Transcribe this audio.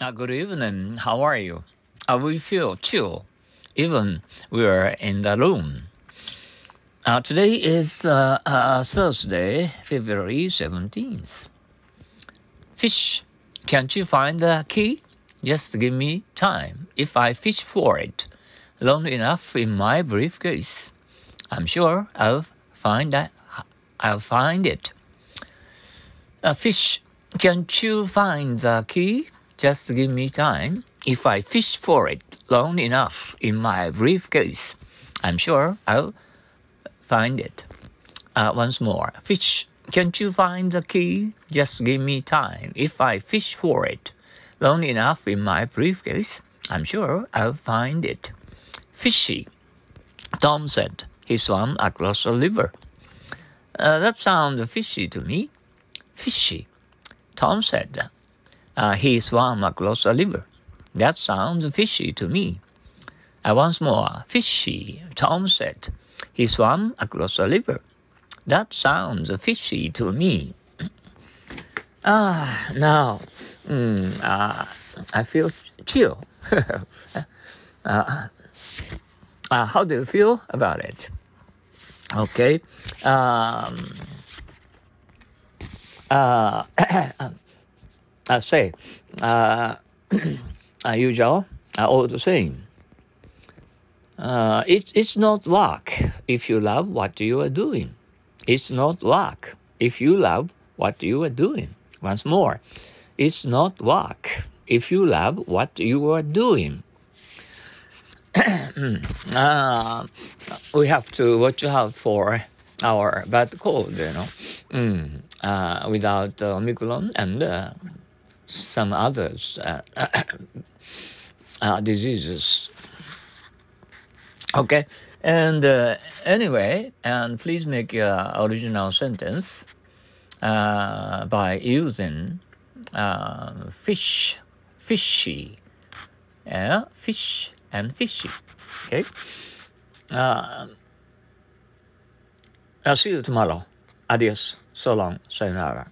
Uh, good evening. How are you? Uh, we feel chill, even we're in the room. Uh, today is uh, uh, Thursday, February 17th. Fish. Can't you find the key? Just give me time. If I fish for it long enough in my briefcase, I'm sure I'll find that. I'll find it. Uh, fish. Can't you find the key? Just give me time. If I fish for it long enough in my briefcase, I'm sure I'll find it. Uh, once more, fish. Can't you find the key? Just give me time. If I fish for it long enough in my briefcase, I'm sure I'll find it. Fishy, Tom said. He swam across a river. Uh, that sounds fishy to me. Fishy, Tom said. Uh, he swam across a river. That sounds fishy to me. Uh, once more, fishy, Tom said. He swam across a river. That sounds fishy to me. ah, now, mm, uh, I feel chill. uh, uh, how do you feel about it? Okay. Um, uh, I say, uh, usual, uh, all the same. Uh, it, it's not work if you love what you are doing. It's not work if you love what you are doing. Once more, it's not work if you love what you are doing. uh, we have to watch out for our bad cold, you know, mm, uh, without uh, Omicron and uh, some others uh, uh, diseases. Okay, and uh, anyway, and please make your original sentence by using fish, fishy, yeah, fish and fishy. Okay. Uh, I'll see you tomorrow. Adios. So long. Sayonara.